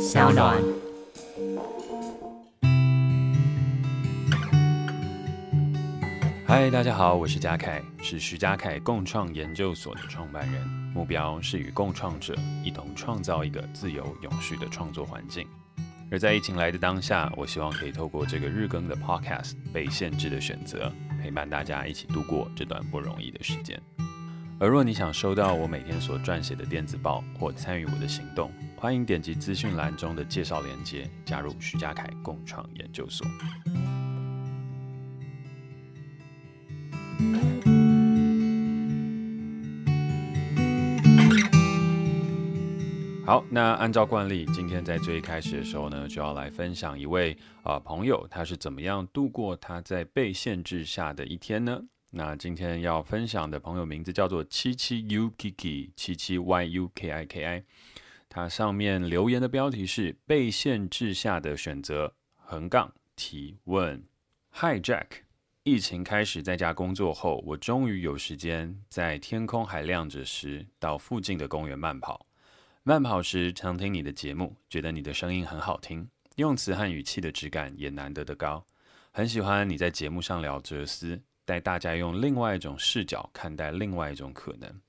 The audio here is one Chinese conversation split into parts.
小暖。嗨，大家好，我是嘉凯，是徐嘉凯共创研究所的创办人，目标是与共创者一同创造一个自由永续的创作环境。而在疫情来的当下，我希望可以透过这个日更的 Podcast《被限制的选择》，陪伴大家一起度过这段不容易的时间。而若你想收到我每天所撰写的电子报或参与我的行动，欢迎点击资讯栏中的介绍链接，加入徐家凯共创研究所。好，那按照惯例，今天在最一开始的时候呢，就要来分享一位啊、朋友，他是怎么样度过他在被限制下的一天呢？那今天要分享的朋友名字叫做七七 U Kiki，七七 Y U K I K I，它上面留言的标题是被限制下的选择横杠提问。Hi Jack，疫情开始在家工作后，我终于有时间在天空还亮着时，到附近的公园慢跑。慢跑时常听你的节目，觉得你的声音很好听，用词和语气的质感也难得的高。很喜欢你在节目上聊哲思，带大家用另外一种视角看待另外一种可能，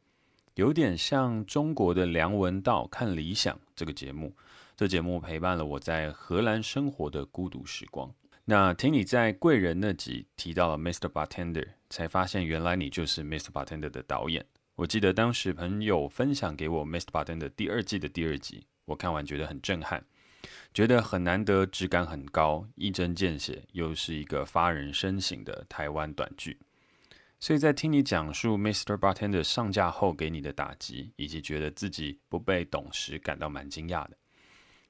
有点像中国的梁文道看理想这个节目。这节目陪伴了我在荷兰生活的孤独时光。那听你在贵人那集提到了 Mr. Bartender，才发现原来你就是 Mr. Bartender 的导演。我记得当时朋友分享给我《Mr. Bartender》第二季的第二集，我看完觉得很震撼，觉得很难得，质感很高，一针见血，又是一个发人深省的台湾短剧。所以在听你讲述《Mr. Bartender》上架后给你的打击，以及觉得自己不被懂时，感到蛮惊讶的。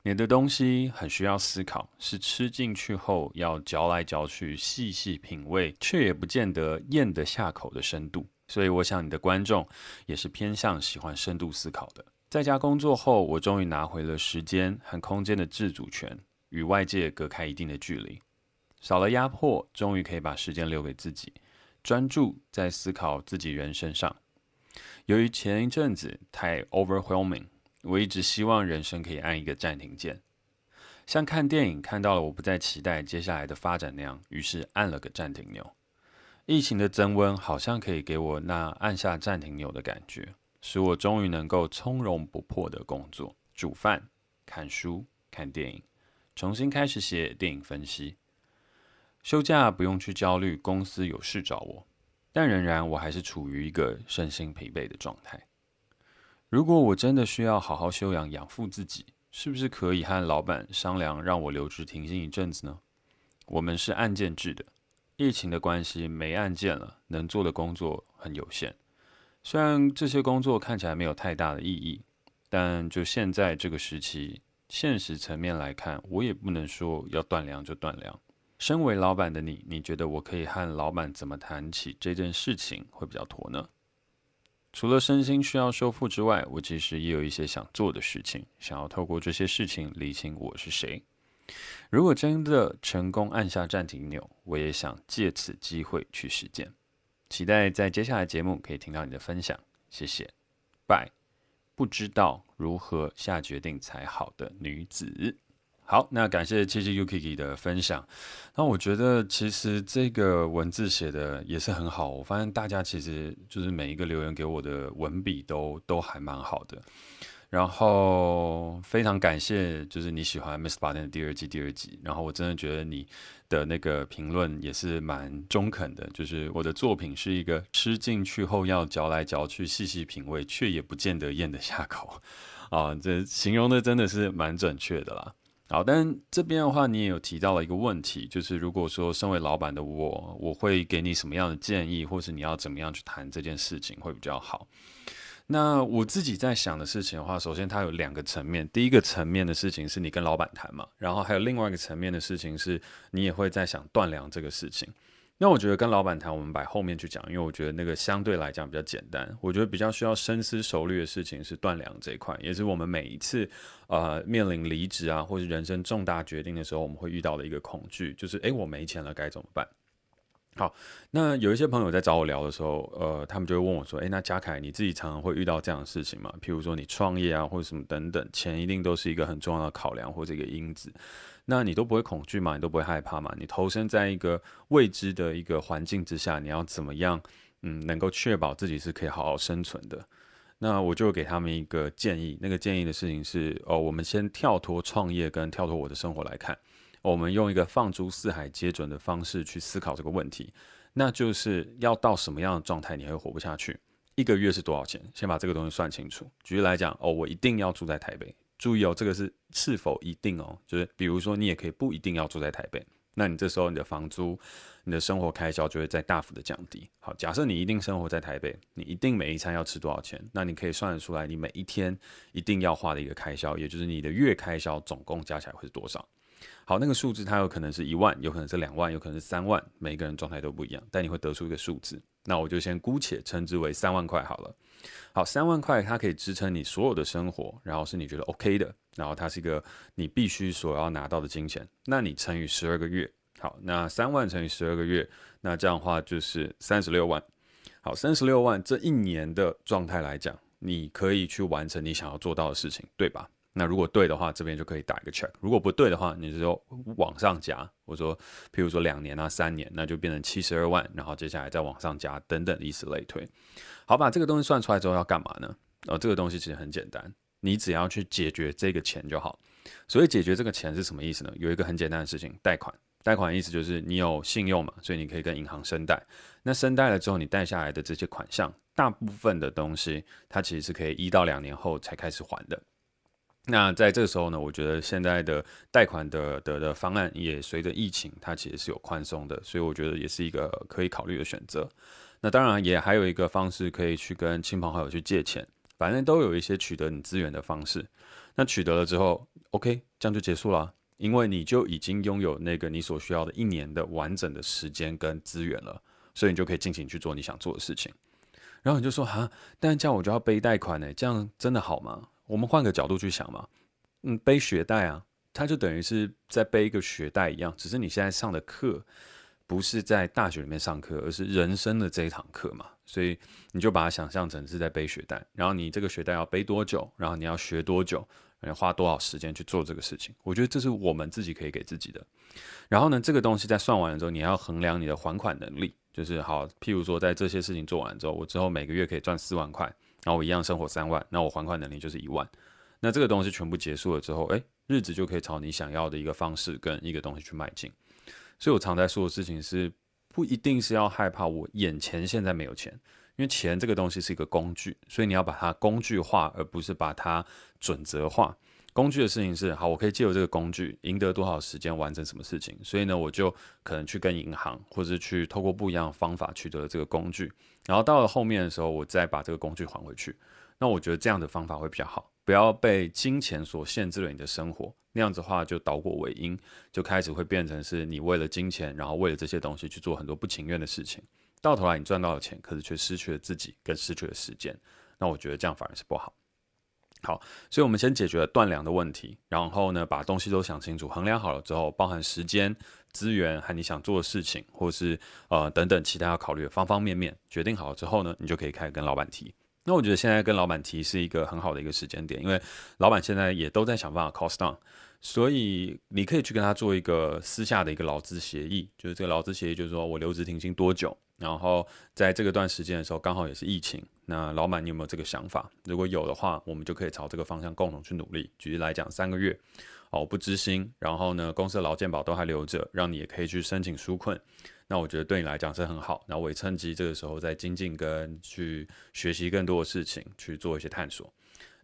你的东西很需要思考，是吃进去后要嚼来嚼去，细细品味，却也不见得咽得下口的深度。所以，我想你的观众也是偏向喜欢深度思考的。在家工作后，我终于拿回了时间和空间的自主权，与外界隔开一定的距离，少了压迫，终于可以把时间留给自己，专注在思考自己人生上。由于前一阵子太 overwhelming，我一直希望人生可以按一个暂停键，像看电影看到了我不再期待接下来的发展那样，于是按了个暂停钮。疫情的增温好像可以给我那按下暂停钮的感觉，使我终于能够从容不迫的工作、煮饭、看书、看电影，重新开始写电影分析。休假不用去焦虑公司有事找我，但仍然我还是处于一个身心疲惫的状态。如果我真的需要好好休养养护自己，是不是可以和老板商量让我留职停薪一阵子呢？我们是案件制的。疫情的关系，没案件了，能做的工作很有限。虽然这些工作看起来没有太大的意义，但就现在这个时期，现实层面来看，我也不能说要断粮就断粮。身为老板的你，你觉得我可以和老板怎么谈起这件事情会比较妥呢？除了身心需要修复之外，我其实也有一些想做的事情，想要透过这些事情理清我是谁。如果真的成功按下暂停钮，我也想借此机会去实践。期待在接下来节目可以听到你的分享，谢谢。拜。不知道如何下决定才好的女子。好，那感谢七七 U K K 的分享。那我觉得其实这个文字写的也是很好，我发现大家其实就是每一个留言给我的文笔都都还蛮好的。然后非常感谢，就是你喜欢《Miss b a r t o n》的第二季第二集。然后我真的觉得你的那个评论也是蛮中肯的，就是我的作品是一个吃进去后要嚼来嚼去、细细品味，却也不见得咽得下口啊。这形容的真的是蛮准确的啦。好，但这边的话，你也有提到了一个问题，就是如果说身为老板的我，我会给你什么样的建议，或是你要怎么样去谈这件事情会比较好？那我自己在想的事情的话，首先它有两个层面。第一个层面的事情是你跟老板谈嘛，然后还有另外一个层面的事情是你也会在想断粮这个事情。那我觉得跟老板谈，我们摆后面去讲，因为我觉得那个相对来讲比较简单。我觉得比较需要深思熟虑的事情是断粮这一块，也是我们每一次呃面临离职啊，或是人生重大决定的时候，我们会遇到的一个恐惧，就是诶，我没钱了该怎么办？好，那有一些朋友在找我聊的时候，呃，他们就会问我说：“诶，那嘉凯，你自己常常会遇到这样的事情吗？譬如说你创业啊，或者什么等等，钱一定都是一个很重要的考量或者一个因子。那你都不会恐惧嘛？你都不会害怕嘛？你投身在一个未知的一个环境之下，你要怎么样，嗯，能够确保自己是可以好好生存的？那我就给他们一个建议，那个建议的事情是：哦，我们先跳脱创业跟跳脱我的生活来看。”我们用一个放诸四海皆准的方式去思考这个问题，那就是要到什么样的状态你会活不下去？一个月是多少钱？先把这个东西算清楚。举例来讲，哦，我一定要住在台北。注意哦，这个是是否一定哦？就是比如说，你也可以不一定要住在台北，那你这时候你的房租、你的生活开销就会在大幅的降低。好，假设你一定生活在台北，你一定每一餐要吃多少钱？那你可以算得出来，你每一天一定要花的一个开销，也就是你的月开销总共加起来会是多少？好，那个数字它有可能是一万，有可能是两万，有可能是三万，每个人状态都不一样，但你会得出一个数字。那我就先姑且称之为三万块好了。好，三万块它可以支撑你所有的生活，然后是你觉得 OK 的，然后它是一个你必须所要拿到的金钱。那你乘以十二个月，好，那三万乘以十二个月，那这样的话就是三十六万。好，三十六万这一年的状态来讲，你可以去完成你想要做到的事情，对吧？那如果对的话，这边就可以打一个 check；如果不对的话，你就说往上加。我说，譬如说两年啊、三年，那就变成七十二万，然后接下来再往上加，等等，以此类推。好，把这个东西算出来之后要干嘛呢？哦，这个东西其实很简单，你只要去解决这个钱就好。所以解决这个钱是什么意思呢？有一个很简单的事情，贷款。贷款意思就是你有信用嘛，所以你可以跟银行申贷。那申贷了之后，你贷下来的这些款项，大部分的东西，它其实是可以一到两年后才开始还的。那在这个时候呢，我觉得现在的贷款的的的方案也随着疫情，它其实是有宽松的，所以我觉得也是一个可以考虑的选择。那当然也还有一个方式可以去跟亲朋好友去借钱，反正都有一些取得你资源的方式。那取得了之后，OK，这样就结束了，因为你就已经拥有那个你所需要的一年的完整的时间跟资源了，所以你就可以尽情去做你想做的事情。然后你就说哈，但这样我就要背贷款呢，这样真的好吗？我们换个角度去想嘛，嗯，背学贷啊，它就等于是在背一个学贷一样，只是你现在上的课不是在大学里面上课，而是人生的这一堂课嘛，所以你就把它想象成是在背学贷，然后你这个学贷要背多久，然后你要学多久，然后花多少时间去做这个事情，我觉得这是我们自己可以给自己的。然后呢，这个东西在算完了之后，你要衡量你的还款能力，就是好，譬如说在这些事情做完之后，我之后每个月可以赚四万块。然后我一样生活三万，那我还款能力就是一万。那这个东西全部结束了之后，诶，日子就可以朝你想要的一个方式跟一个东西去迈进。所以我常在说的事情是，不一定是要害怕我眼前现在没有钱，因为钱这个东西是一个工具，所以你要把它工具化，而不是把它准则化。工具的事情是好，我可以借由这个工具赢得多少时间完成什么事情，所以呢，我就可能去跟银行，或者是去透过不一样的方法取得这个工具，然后到了后面的时候，我再把这个工具还回去。那我觉得这样的方法会比较好，不要被金钱所限制了你的生活，那样子的话就倒果为因，就开始会变成是你为了金钱，然后为了这些东西去做很多不情愿的事情，到头来你赚到了钱，可是却失去了自己，跟失去了时间。那我觉得这样反而是不好。好，所以我们先解决了断粮的问题，然后呢，把东西都想清楚，衡量好了之后，包含时间、资源和你想做的事情，或是呃等等其他要考虑的方方面面，决定好了之后呢，你就可以开始跟老板提。那我觉得现在跟老板提是一个很好的一个时间点，因为老板现在也都在想办法 cost down，所以你可以去跟他做一个私下的一个劳资协议，就是这个劳资协议就是说我留职停薪多久。然后在这个段时间的时候，刚好也是疫情。那老板，你有没有这个想法？如果有的话，我们就可以朝这个方向共同去努力。举例来讲，三个月，哦，不知薪，然后呢，公司的劳健保都还留着，让你也可以去申请纾困。那我觉得对你来讲是很好。那我也趁机这个时候再精进跟去学习更多的事情，去做一些探索。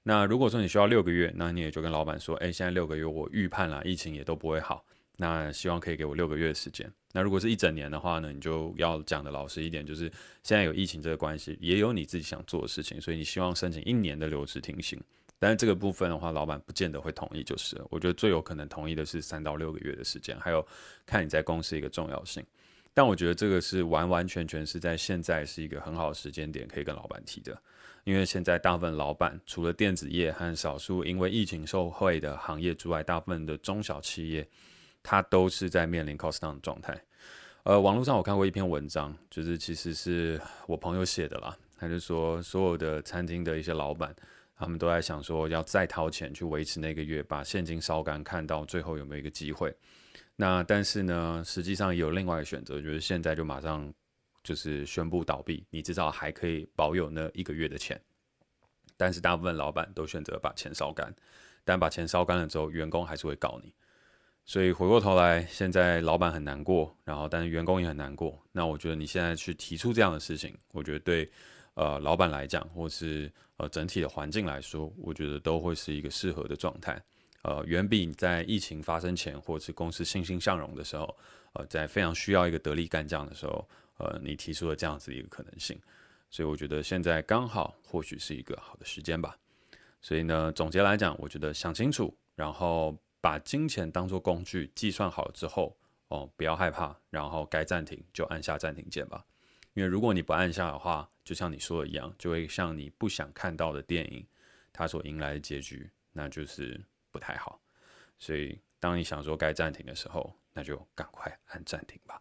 那如果说你需要六个月，那你也就跟老板说，哎，现在六个月我预判了疫情也都不会好。那希望可以给我六个月的时间。那如果是一整年的话呢，你就要讲的老实一点，就是现在有疫情这个关系，也有你自己想做的事情，所以你希望申请一年的留职停薪。但是这个部分的话，老板不见得会同意，就是。我觉得最有可能同意的是三到六个月的时间，还有看你在公司一个重要性。但我觉得这个是完完全全是在现在是一个很好的时间点可以跟老板提的，因为现在大部分老板除了电子业和少数因为疫情受惠的行业之外，大部分的中小企业。它都是在面临 cost down 的状态，呃，网络上我看过一篇文章，就是其实是我朋友写的啦。他就说，所有的餐厅的一些老板，他们都在想说，要再掏钱去维持那个月，把现金烧干，看到最后有没有一个机会。那但是呢，实际上也有另外一个选择，就是现在就马上就是宣布倒闭，你至少还可以保有那一个月的钱。但是大部分老板都选择把钱烧干，但把钱烧干了之后，员工还是会告你。所以回过头来，现在老板很难过，然后但是员工也很难过。那我觉得你现在去提出这样的事情，我觉得对呃老板来讲，或是呃整体的环境来说，我觉得都会是一个适合的状态。呃，远比你在疫情发生前，或是公司欣欣向荣的时候，呃，在非常需要一个得力干将的时候，呃，你提出了这样子一个可能性。所以我觉得现在刚好或许是一个好的时间吧。所以呢，总结来讲，我觉得想清楚，然后。把金钱当做工具计算好了之后，哦，不要害怕，然后该暂停就按下暂停键吧。因为如果你不按下的话，就像你说的一样，就会像你不想看到的电影，它所迎来的结局，那就是不太好。所以，当你想说该暂停的时候，那就赶快按暂停吧。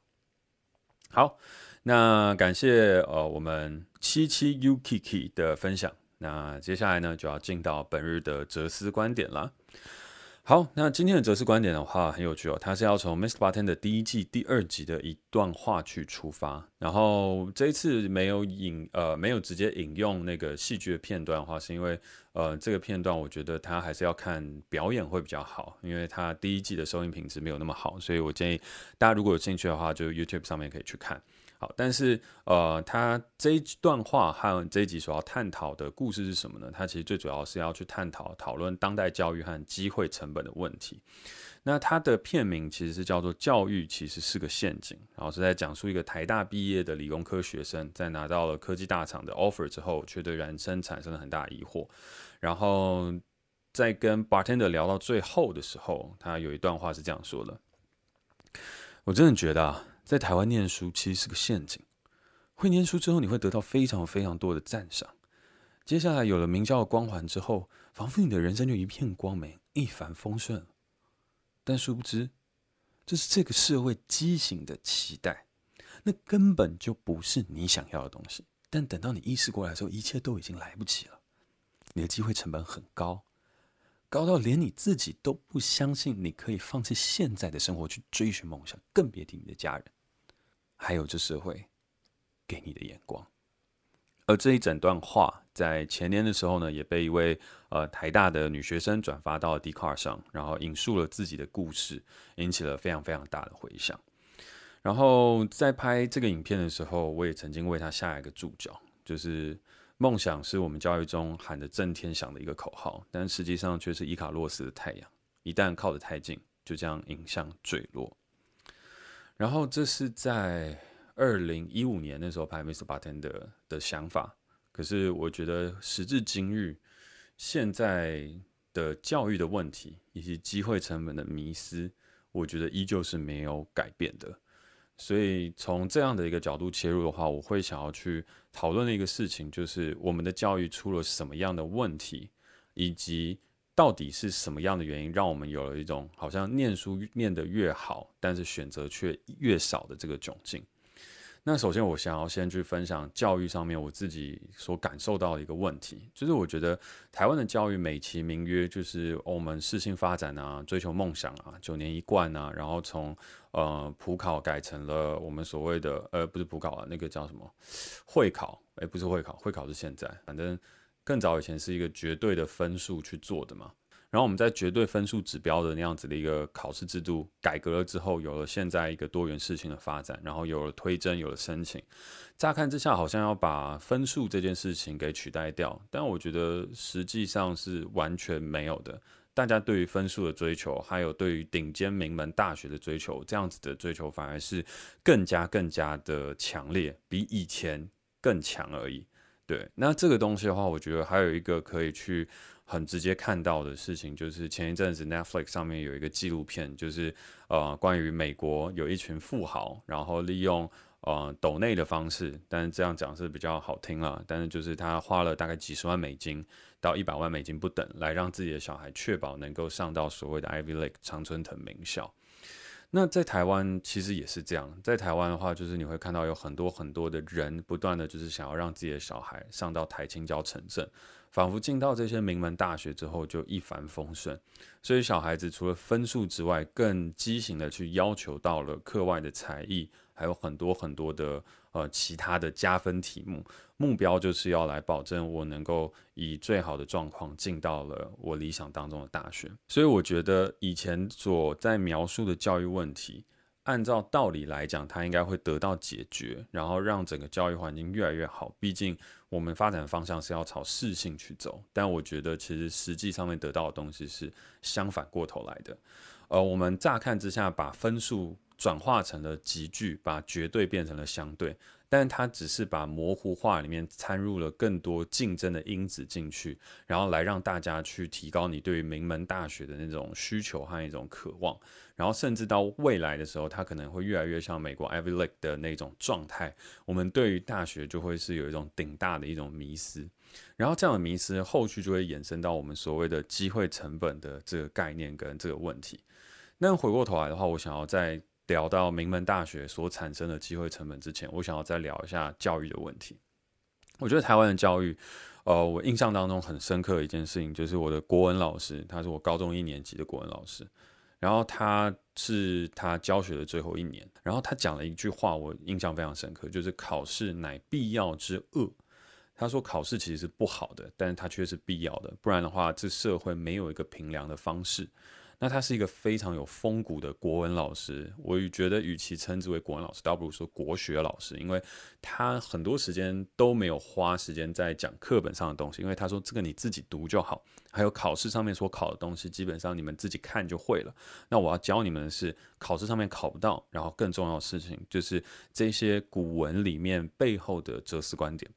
好，那感谢呃我们七七 U K K 的分享。那接下来呢，就要进到本日的哲思观点了。好，那今天的哲思观点的话很有趣哦，它是要从《Mr. Bartender》第一季第二集的一段话去出发，然后这一次没有引呃没有直接引用那个戏剧的片段的话，是因为呃这个片段我觉得它还是要看表演会比较好，因为它第一季的收音品质没有那么好，所以我建议大家如果有兴趣的话，就 YouTube 上面可以去看。好，但是呃，他这一段话和这一集所要探讨的故事是什么呢？他其实最主要是要去探讨讨论当代教育和机会成本的问题。那他的片名其实是叫做《教育其实是个陷阱》，然后是在讲述一个台大毕业的理工科学生，在拿到了科技大厂的 offer 之后，却对人生产生了很大疑惑。然后在跟 bartender 聊到最后的时候，他有一段话是这样说的：“我真的觉得啊。”在台湾念书其实是个陷阱。会念书之后，你会得到非常非常多的赞赏。接下来有了名校的光环之后，仿佛你的人生就一片光明、一帆风顺。但殊不知，这是这个社会畸形的期待，那根本就不是你想要的东西。但等到你意识过来的时候，一切都已经来不及了。你的机会成本很高。高到连你自己都不相信你可以放弃现在的生活去追寻梦想，更别提你的家人，还有这社会给你的眼光。而这一整段话在前年的时候呢，也被一位呃台大的女学生转发到了 Dcard 上，然后引述了自己的故事，引起了非常非常大的回响。然后在拍这个影片的时候，我也曾经为她下一个注脚，就是。梦想是我们教育中喊得震天响的一个口号，但实际上却是伊卡洛斯的太阳，一旦靠得太近，就这样迎向坠落。然后这是在二零一五年那时候拍《Mr. Bartender》的想法，可是我觉得时至今日，现在的教育的问题以及机会成本的迷失，我觉得依旧是没有改变的。所以从这样的一个角度切入的话，我会想要去讨论的一个事情，就是我们的教育出了什么样的问题，以及到底是什么样的原因，让我们有了一种好像念书念得越好，但是选择却越少的这个窘境。那首先，我想要先去分享教育上面我自己所感受到的一个问题，就是我觉得台湾的教育美其名曰就是我们适性发展啊，追求梦想啊，九年一贯啊，然后从呃普考改成了我们所谓的呃不是普考啊，那个叫什么会考？诶，不是会考，会考是现在，反正更早以前是一个绝对的分数去做的嘛。然后我们在绝对分数指标的那样子的一个考试制度改革了之后，有了现在一个多元事情的发展，然后有了推甄，有了申请。乍看之下，好像要把分数这件事情给取代掉，但我觉得实际上是完全没有的。大家对于分数的追求，还有对于顶尖名门大学的追求，这样子的追求反而是更加更加的强烈，比以前更强而已。对，那这个东西的话，我觉得还有一个可以去。很直接看到的事情就是前一阵子 Netflix 上面有一个纪录片，就是呃关于美国有一群富豪，然后利用呃抖内的方式，但是这样讲是比较好听了，但是就是他花了大概几十万美金到一百万美金不等，来让自己的小孩确保能够上到所谓的 Ivy League 常春藤名校。那在台湾其实也是这样，在台湾的话，就是你会看到有很多很多的人不断的就是想要让自己的小孩上到台青教城镇，仿佛进到这些名门大学之后就一帆风顺，所以小孩子除了分数之外，更畸形的去要求到了课外的才艺，还有很多很多的呃其他的加分题目。目标就是要来保证我能够以最好的状况进到了我理想当中的大学，所以我觉得以前所在描述的教育问题，按照道理来讲，它应该会得到解决，然后让整个教育环境越来越好。毕竟我们发展方向是要朝适性去走，但我觉得其实实际上面得到的东西是相反过头来的。呃，我们乍看之下把分数转化成了集聚，把绝对变成了相对。但它只是把模糊化里面掺入了更多竞争的因子进去，然后来让大家去提高你对于名门大学的那种需求和一种渴望，然后甚至到未来的时候，它可能会越来越像美国 Ivy League 的那种状态。我们对于大学就会是有一种顶大的一种迷思，然后这样的迷思后续就会衍生到我们所谓的机会成本的这个概念跟这个问题。那回过头来的话，我想要在聊到名门大学所产生的机会成本之前，我想要再聊一下教育的问题。我觉得台湾的教育，呃，我印象当中很深刻的一件事情，就是我的国文老师，他是我高中一年级的国文老师，然后他是他教学的最后一年，然后他讲了一句话，我印象非常深刻，就是考试乃必要之恶。他说考试其实是不好的，但是它却是必要的，不然的话，这社会没有一个评量的方式。那他是一个非常有风骨的国文老师，我觉得与其称之为国文老师，倒不如说国学老师，因为他很多时间都没有花时间在讲课本上的东西，因为他说这个你自己读就好，还有考试上面所考的东西，基本上你们自己看就会了。那我要教你们的是考试上面考不到，然后更重要的事情就是这些古文里面背后的哲思观点。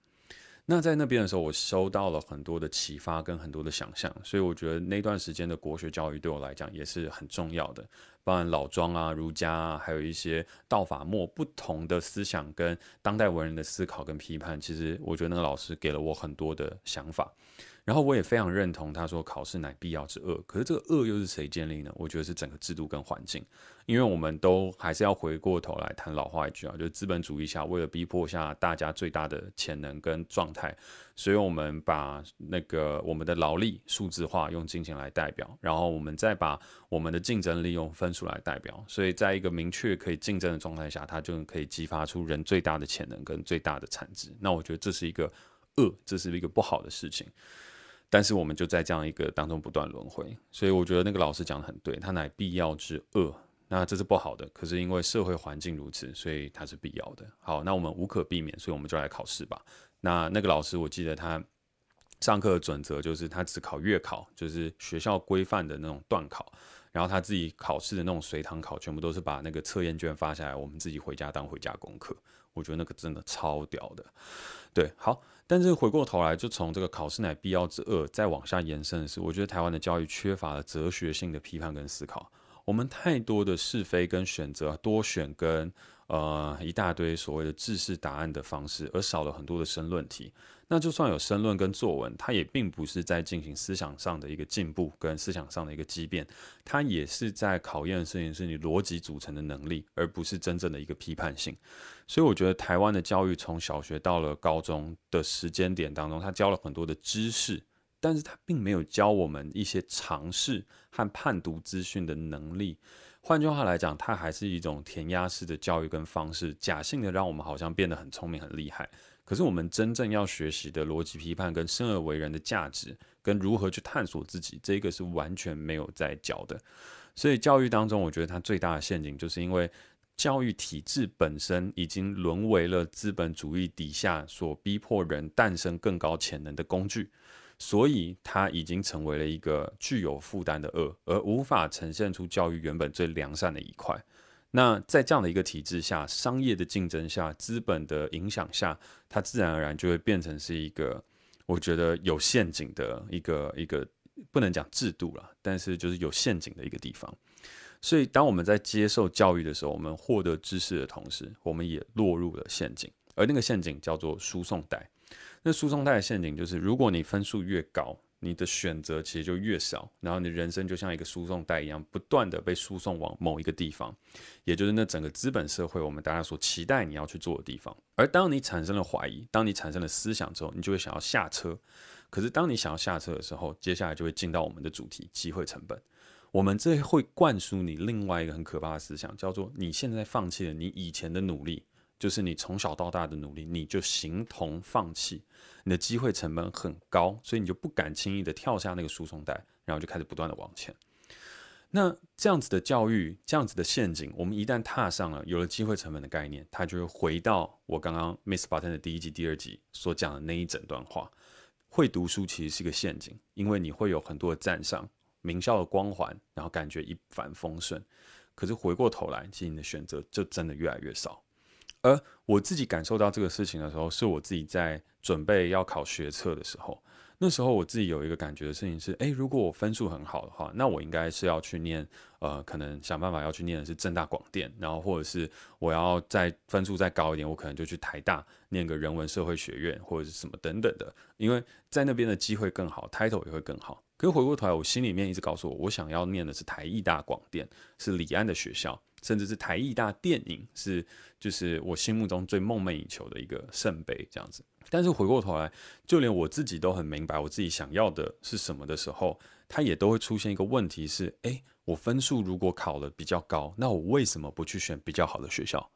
那在那边的时候，我收到了很多的启发跟很多的想象，所以我觉得那段时间的国学教育对我来讲也是很重要的。包含老庄啊、儒家啊，还有一些道法墨不同的思想跟当代文人的思考跟批判，其实我觉得那个老师给了我很多的想法。然后我也非常认同他说考试乃必要之恶，可是这个恶又是谁建立呢？我觉得是整个制度跟环境，因为我们都还是要回过头来谈老话一句啊，就是资本主义下为了逼迫下大家最大的潜能跟状态，所以我们把那个我们的劳力数字化，用金钱来代表，然后我们再把我们的竞争力用分数来代表，所以在一个明确可以竞争的状态下，它就可以激发出人最大的潜能跟最大的产值。那我觉得这是一个恶，这是一个不好的事情。但是我们就在这样一个当中不断轮回，所以我觉得那个老师讲得很对，他乃必要之恶，那这是不好的。可是因为社会环境如此，所以它是必要的。好，那我们无可避免，所以我们就来考试吧。那那个老师，我记得他上课的准则就是他只考月考，就是学校规范的那种段考，然后他自己考试的那种随堂考，全部都是把那个测验卷发下来，我们自己回家当回家功课。我觉得那个真的超屌的。对，好。但是回过头来，就从这个考试乃必要之恶再往下延伸的是，我觉得台湾的教育缺乏了哲学性的批判跟思考。我们太多的是非跟选择，多选跟呃一大堆所谓的知识答案的方式，而少了很多的申论题。那就算有申论跟作文，它也并不是在进行思想上的一个进步跟思想上的一个激变，它也是在考验的事情是你逻辑组成的能力，而不是真正的一个批判性。所以我觉得台湾的教育从小学到了高中的时间点当中，他教了很多的知识，但是他并没有教我们一些尝试和判读资讯的能力。换句话来讲，它还是一种填鸭式的教育跟方式，假性的让我们好像变得很聪明很厉害。可是我们真正要学习的逻辑批判跟生而为人的价值，跟如何去探索自己，这个是完全没有在教的。所以教育当中，我觉得它最大的陷阱，就是因为教育体制本身已经沦为了资本主义底下所逼迫人诞生更高潜能的工具，所以它已经成为了一个具有负担的恶，而无法呈现出教育原本最良善的一块。那在这样的一个体制下，商业的竞争下，资本的影响下，它自然而然就会变成是一个，我觉得有陷阱的一个一个，不能讲制度了，但是就是有陷阱的一个地方。所以，当我们在接受教育的时候，我们获得知识的同时，我们也落入了陷阱，而那个陷阱叫做输送带。那输送带的陷阱就是，如果你分数越高，你的选择其实就越少，然后你的人生就像一个输送带一样，不断的被输送往某一个地方，也就是那整个资本社会我们大家所期待你要去做的地方。而当你产生了怀疑，当你产生了思想之后，你就会想要下车。可是当你想要下车的时候，接下来就会进到我们的主题——机会成本。我们这会灌输你另外一个很可怕的思想，叫做你现在放弃了你以前的努力。就是你从小到大的努力，你就形同放弃，你的机会成本很高，所以你就不敢轻易的跳下那个输送带，然后就开始不断的往前。那这样子的教育，这样子的陷阱，我们一旦踏上了，有了机会成本的概念，它就会回到我刚刚 Miss Button 的第一集、第二集所讲的那一整段话。会读书其实是一个陷阱，因为你会有很多的赞赏、名校的光环，然后感觉一帆风顺。可是回过头来，其实你的选择就真的越来越少。而我自己感受到这个事情的时候，是我自己在准备要考学测的时候。那时候我自己有一个感觉的事情是：诶，如果我分数很好的话，那我应该是要去念，呃，可能想办法要去念的是正大广电，然后或者是我要再分数再高一点，我可能就去台大念个人文社会学院或者是什么等等的，因为在那边的机会更好，title 也会更好。可是回过头来，我心里面一直告诉我，我想要念的是台艺大广电，是李安的学校。甚至是台艺大电影是，就是我心目中最梦寐以求的一个圣杯这样子。但是回过头来，就连我自己都很明白我自己想要的是什么的时候，它也都会出现一个问题是：诶，我分数如果考得比较高，那我为什么不去选比较好的学校？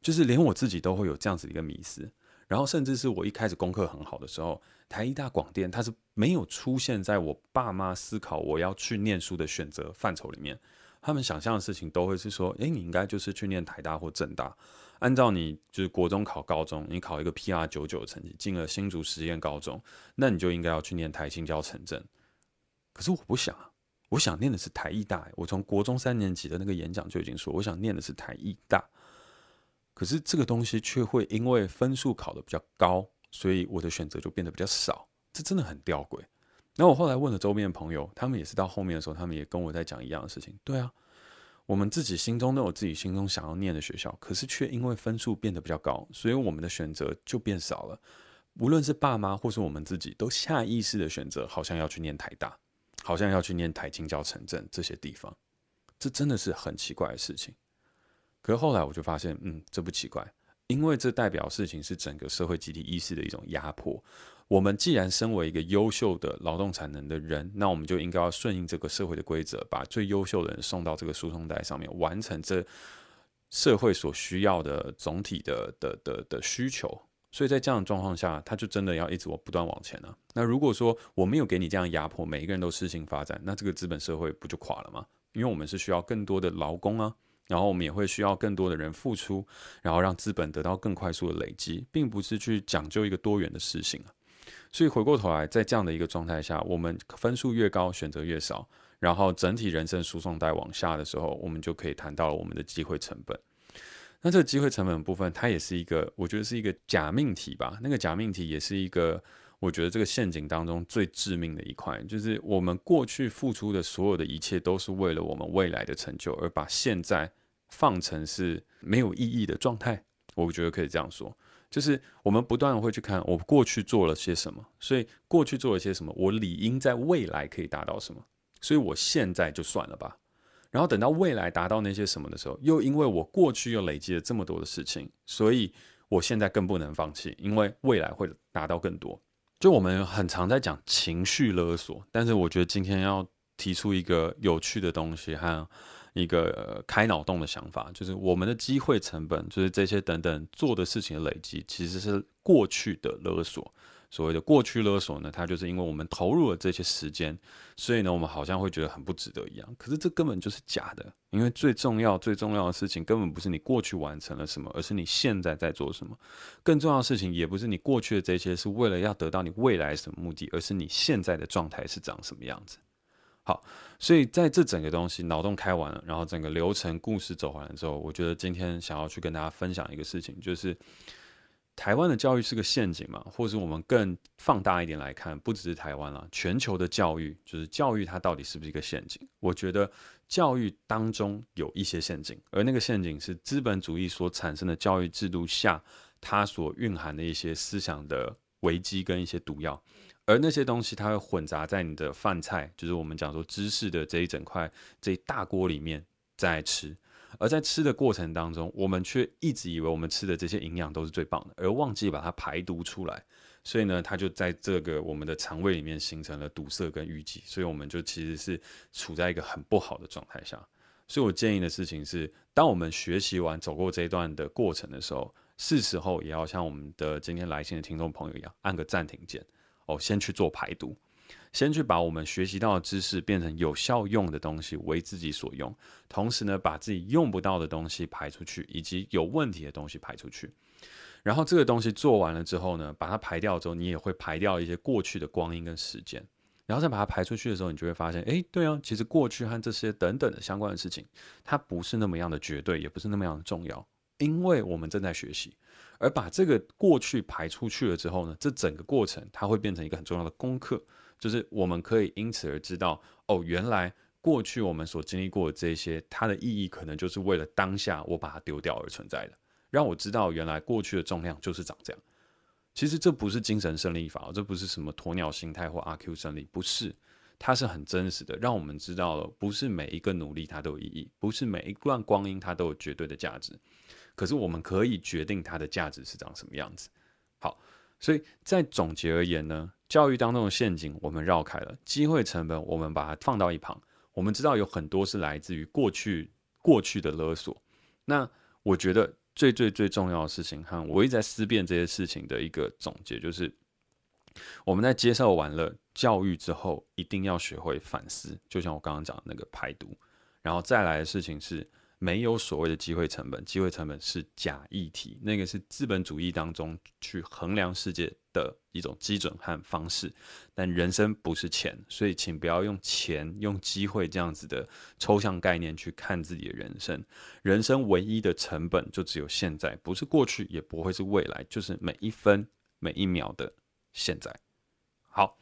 就是连我自己都会有这样子一个迷思。然后甚至是我一开始功课很好的时候，台艺大广电它是没有出现在我爸妈思考我要去念书的选择范畴里面。他们想象的事情都会是说，诶，你应该就是去念台大或政大，按照你就是国中考高中，你考一个 PR 九九的成绩进了新竹实验高中，那你就应该要去念台清交城镇。可是我不想啊，我想念的是台艺大。我从国中三年级的那个演讲就已经说，我想念的是台艺大。可是这个东西却会因为分数考得比较高，所以我的选择就变得比较少。这真的很吊诡。那我后来问了周边的朋友，他们也是到后面的时候，他们也跟我在讲一样的事情。对啊，我们自己心中都有自己心中想要念的学校，可是却因为分数变得比较高，所以我们的选择就变少了。无论是爸妈或是我们自己，都下意识的选择，好像要去念台大，好像要去念台清交城镇这些地方。这真的是很奇怪的事情。可是后来我就发现，嗯，这不奇怪，因为这代表事情是整个社会集体意识的一种压迫。我们既然身为一个优秀的劳动产能的人，那我们就应该要顺应这个社会的规则，把最优秀的人送到这个输送带上面，完成这社会所需要的总体的的的的需求。所以在这样的状况下，他就真的要一直我不断往前了。那如果说我没有给你这样压迫，每一个人都适性发展，那这个资本社会不就垮了吗？因为我们是需要更多的劳工啊，然后我们也会需要更多的人付出，然后让资本得到更快速的累积，并不是去讲究一个多元的事情。所以回过头来，在这样的一个状态下，我们分数越高，选择越少，然后整体人生输送带往下的时候，我们就可以谈到了我们的机会成本。那这个机会成本部分，它也是一个，我觉得是一个假命题吧。那个假命题也是一个，我觉得这个陷阱当中最致命的一块，就是我们过去付出的所有的一切，都是为了我们未来的成就，而把现在放成是没有意义的状态。我觉得可以这样说。就是我们不断会去看我过去做了些什么，所以过去做了些什么，我理应在未来可以达到什么，所以我现在就算了吧。然后等到未来达到那些什么的时候，又因为我过去又累积了这么多的事情，所以我现在更不能放弃，因为未来会达到更多。就我们很常在讲情绪勒索，但是我觉得今天要提出一个有趣的东西和。一个、开脑洞的想法，就是我们的机会成本，就是这些等等做的事情的累积，其实是过去的勒索。所谓的过去勒索呢，它就是因为我们投入了这些时间，所以呢，我们好像会觉得很不值得一样。可是这根本就是假的，因为最重要、最重要的事情，根本不是你过去完成了什么，而是你现在在做什么。更重要的事情，也不是你过去的这些是为了要得到你未来什么目的，而是你现在的状态是长什么样子。好，所以在这整个东西脑洞开完了，然后整个流程故事走完了之后，我觉得今天想要去跟大家分享一个事情，就是台湾的教育是个陷阱嘛，或是我们更放大一点来看，不只是台湾了，全球的教育就是教育它到底是不是一个陷阱？我觉得教育当中有一些陷阱，而那个陷阱是资本主义所产生的教育制度下它所蕴含的一些思想的危机跟一些毒药。而那些东西它会混杂在你的饭菜，就是我们讲说芝士的这一整块这一大锅里面在吃。而在吃的过程当中，我们却一直以为我们吃的这些营养都是最棒的，而忘记把它排毒出来。所以呢，它就在这个我们的肠胃里面形成了堵塞跟淤积，所以我们就其实是处在一个很不好的状态下。所以我建议的事情是，当我们学习完走过这一段的过程的时候，是时候也要像我们的今天来信的听众朋友一样，按个暂停键哦，先去做排毒。先去把我们学习到的知识变成有效用的东西，为自己所用。同时呢，把自己用不到的东西排出去，以及有问题的东西排出去。然后这个东西做完了之后呢，把它排掉之后，你也会排掉一些过去的光阴跟时间。然后再把它排出去的时候，你就会发现，哎，对啊，其实过去和这些等等的相关的事情，它不是那么样的绝对，也不是那么样的重要，因为我们正在学习。而把这个过去排出去了之后呢，这整个过程它会变成一个很重要的功课。就是我们可以因此而知道，哦，原来过去我们所经历过的这些，它的意义可能就是为了当下我把它丢掉而存在的，让我知道原来过去的重量就是长这样。其实这不是精神胜利法，这不是什么鸵鸟心态或阿 Q 胜利，不是，它是很真实的，让我们知道了，不是每一个努力它都有意义，不是每一段光阴它都有绝对的价值，可是我们可以决定它的价值是长什么样子。所以在总结而言呢，教育当中的陷阱我们绕开了，机会成本我们把它放到一旁。我们知道有很多是来自于过去过去的勒索。那我觉得最最最重要的事情，和我一直在思辨这些事情的一个总结，就是我们在接受完了教育之后，一定要学会反思。就像我刚刚讲的那个排毒，然后再来的事情是。没有所谓的机会成本，机会成本是假议题，那个是资本主义当中去衡量世界的一种基准和方式。但人生不是钱，所以请不要用钱、用机会这样子的抽象概念去看自己的人生。人生唯一的成本就只有现在，不是过去，也不会是未来，就是每一分每一秒的现在。好。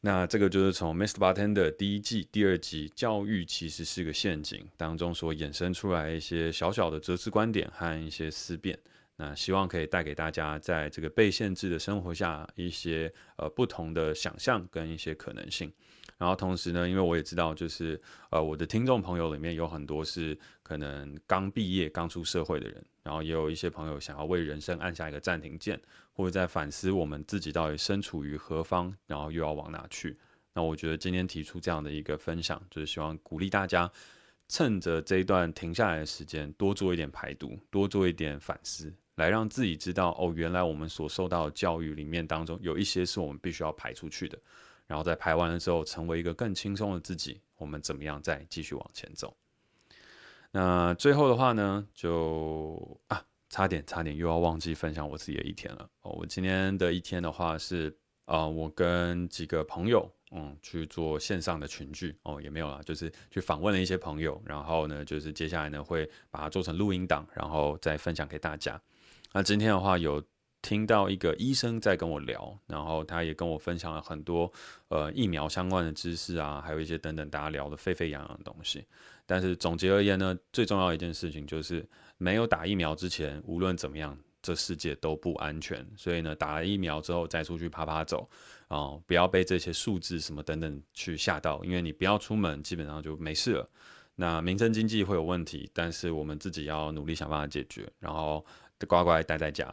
那这个就是从《Mr. Bartender》第一季第二集“教育其实是个陷阱”当中所衍生出来一些小小的哲思观点和一些思辨。那希望可以带给大家在这个被限制的生活下一些呃不同的想象跟一些可能性。然后同时呢，因为我也知道，就是呃，我的听众朋友里面有很多是可能刚毕业、刚出社会的人，然后也有一些朋友想要为人生按下一个暂停键，或者在反思我们自己到底身处于何方，然后又要往哪去。那我觉得今天提出这样的一个分享，就是希望鼓励大家趁着这一段停下来的时间，多做一点排毒，多做一点反思，来让自己知道哦，原来我们所受到的教育里面当中有一些是我们必须要排出去的。然后在排完了之后，成为一个更轻松的自己，我们怎么样再继续往前走？那最后的话呢，就啊，差点差点又要忘记分享我自己的一天了。哦，我今天的一天的话是啊、呃，我跟几个朋友嗯去做线上的群聚哦，也没有啦，就是去访问了一些朋友，然后呢，就是接下来呢会把它做成录音档，然后再分享给大家。那今天的话有。听到一个医生在跟我聊，然后他也跟我分享了很多呃疫苗相关的知识啊，还有一些等等大家聊得沸沸扬扬的东西。但是总结而言呢，最重要一件事情就是没有打疫苗之前，无论怎么样，这世界都不安全。所以呢，打了疫苗之后再出去趴趴走啊，不要被这些数字什么等等去吓到，因为你不要出门，基本上就没事了。那民生经济会有问题，但是我们自己要努力想办法解决，然后乖乖待在家。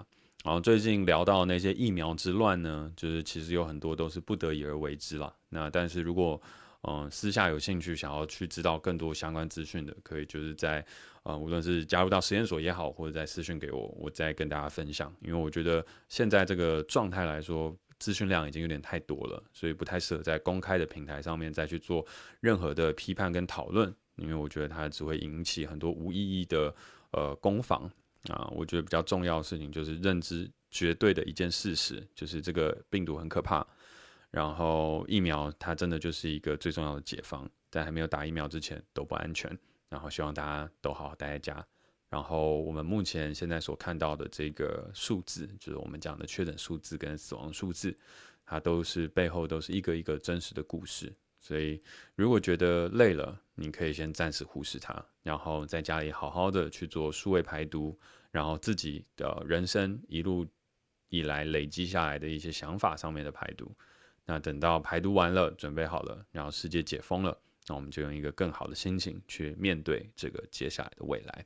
然后最近聊到那些疫苗之乱呢，就是其实有很多都是不得已而为之啦。那但是如果嗯私下有兴趣想要去知道更多相关资讯的，可以就是在呃无论是加入到实验所也好，或者在私讯给我，我再跟大家分享。因为我觉得现在这个状态来说，资讯量已经有点太多了，所以不太适合在公开的平台上面再去做任何的批判跟讨论，因为我觉得它只会引起很多无意义的呃攻防。啊，我觉得比较重要的事情就是认知绝对的一件事实，就是这个病毒很可怕。然后疫苗它真的就是一个最重要的解方，在还没有打疫苗之前都不安全。然后希望大家都好好待在家。然后我们目前现在所看到的这个数字，就是我们讲的确诊数字跟死亡数字，它都是背后都是一个一个真实的故事。所以，如果觉得累了，你可以先暂时忽视它，然后在家里好好的去做数位排毒，然后自己的人生一路以来累积下来的一些想法上面的排毒。那等到排毒完了，准备好了，然后世界解封了，那我们就用一个更好的心情去面对这个接下来的未来。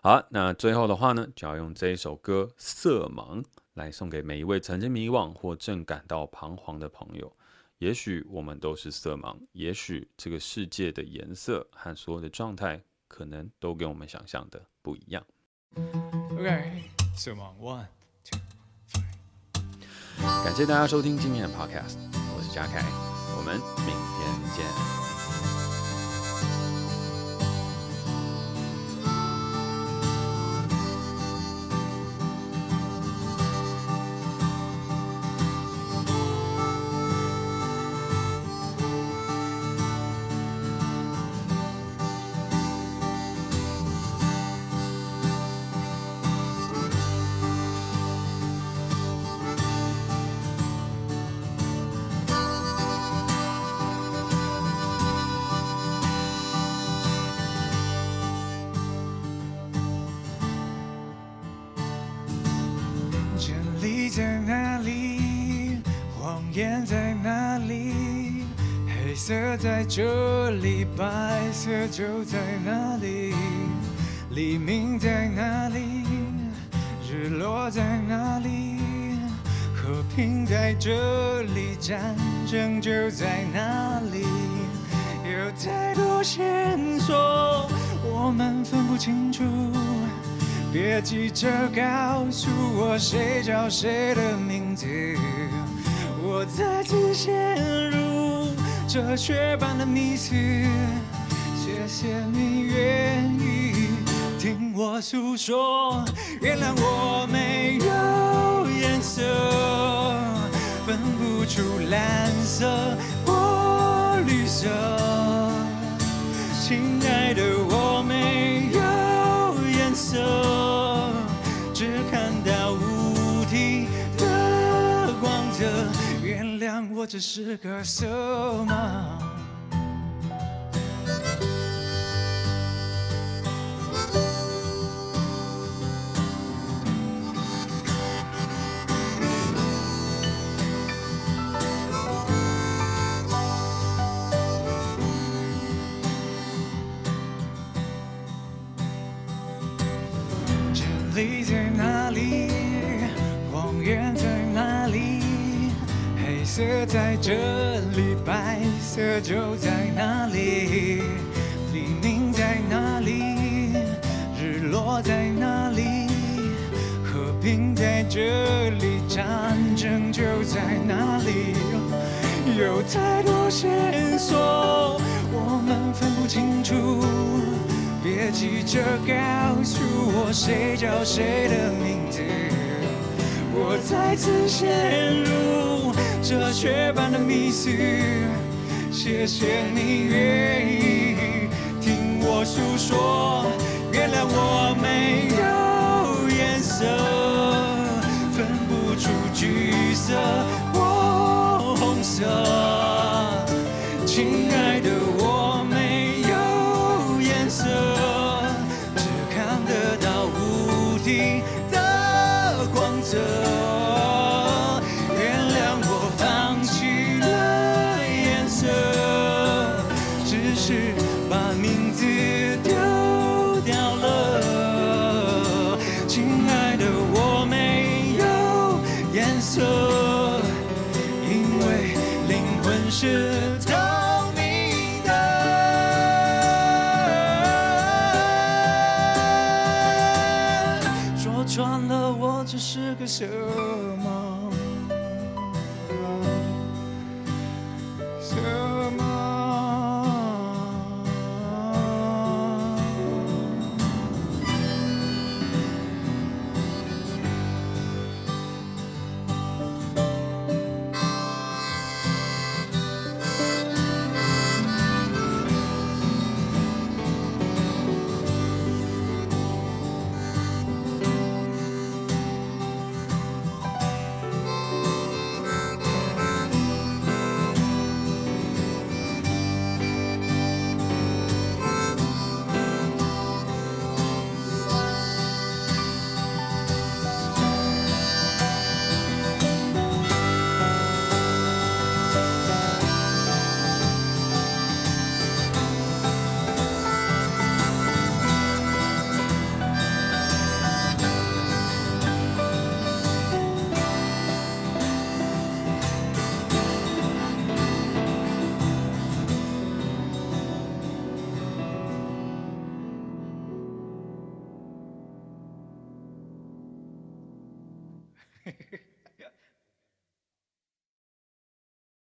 好，那最后的话呢，就要用这一首歌《色盲》来送给每一位曾经迷惘或正感到彷徨的朋友。也许我们都是色盲，也许这个世界的颜色和所有的状态，可能都跟我们想象的不一样。OK，色盲，one。感谢大家收听今天的 Podcast，我是嘉凯，我们明天见。在哪里？谎言在哪里？黑色在这里，白色就在哪里？黎明在哪里？日落在哪里？和平在这里，战争就在哪里？有太多线索，我们分不清楚。别急着告诉我谁叫谁的名字，我再次陷入这雪般的迷思。谢谢你愿意听我诉说，原谅我没有颜色，分不出蓝色或绿色，亲爱的，我没只看到无尽的光泽原谅我只是个色盲。谁的名字，我再次陷入。这血般的迷思，谢谢你愿意听我诉说，原谅我没有颜色，分不出橘色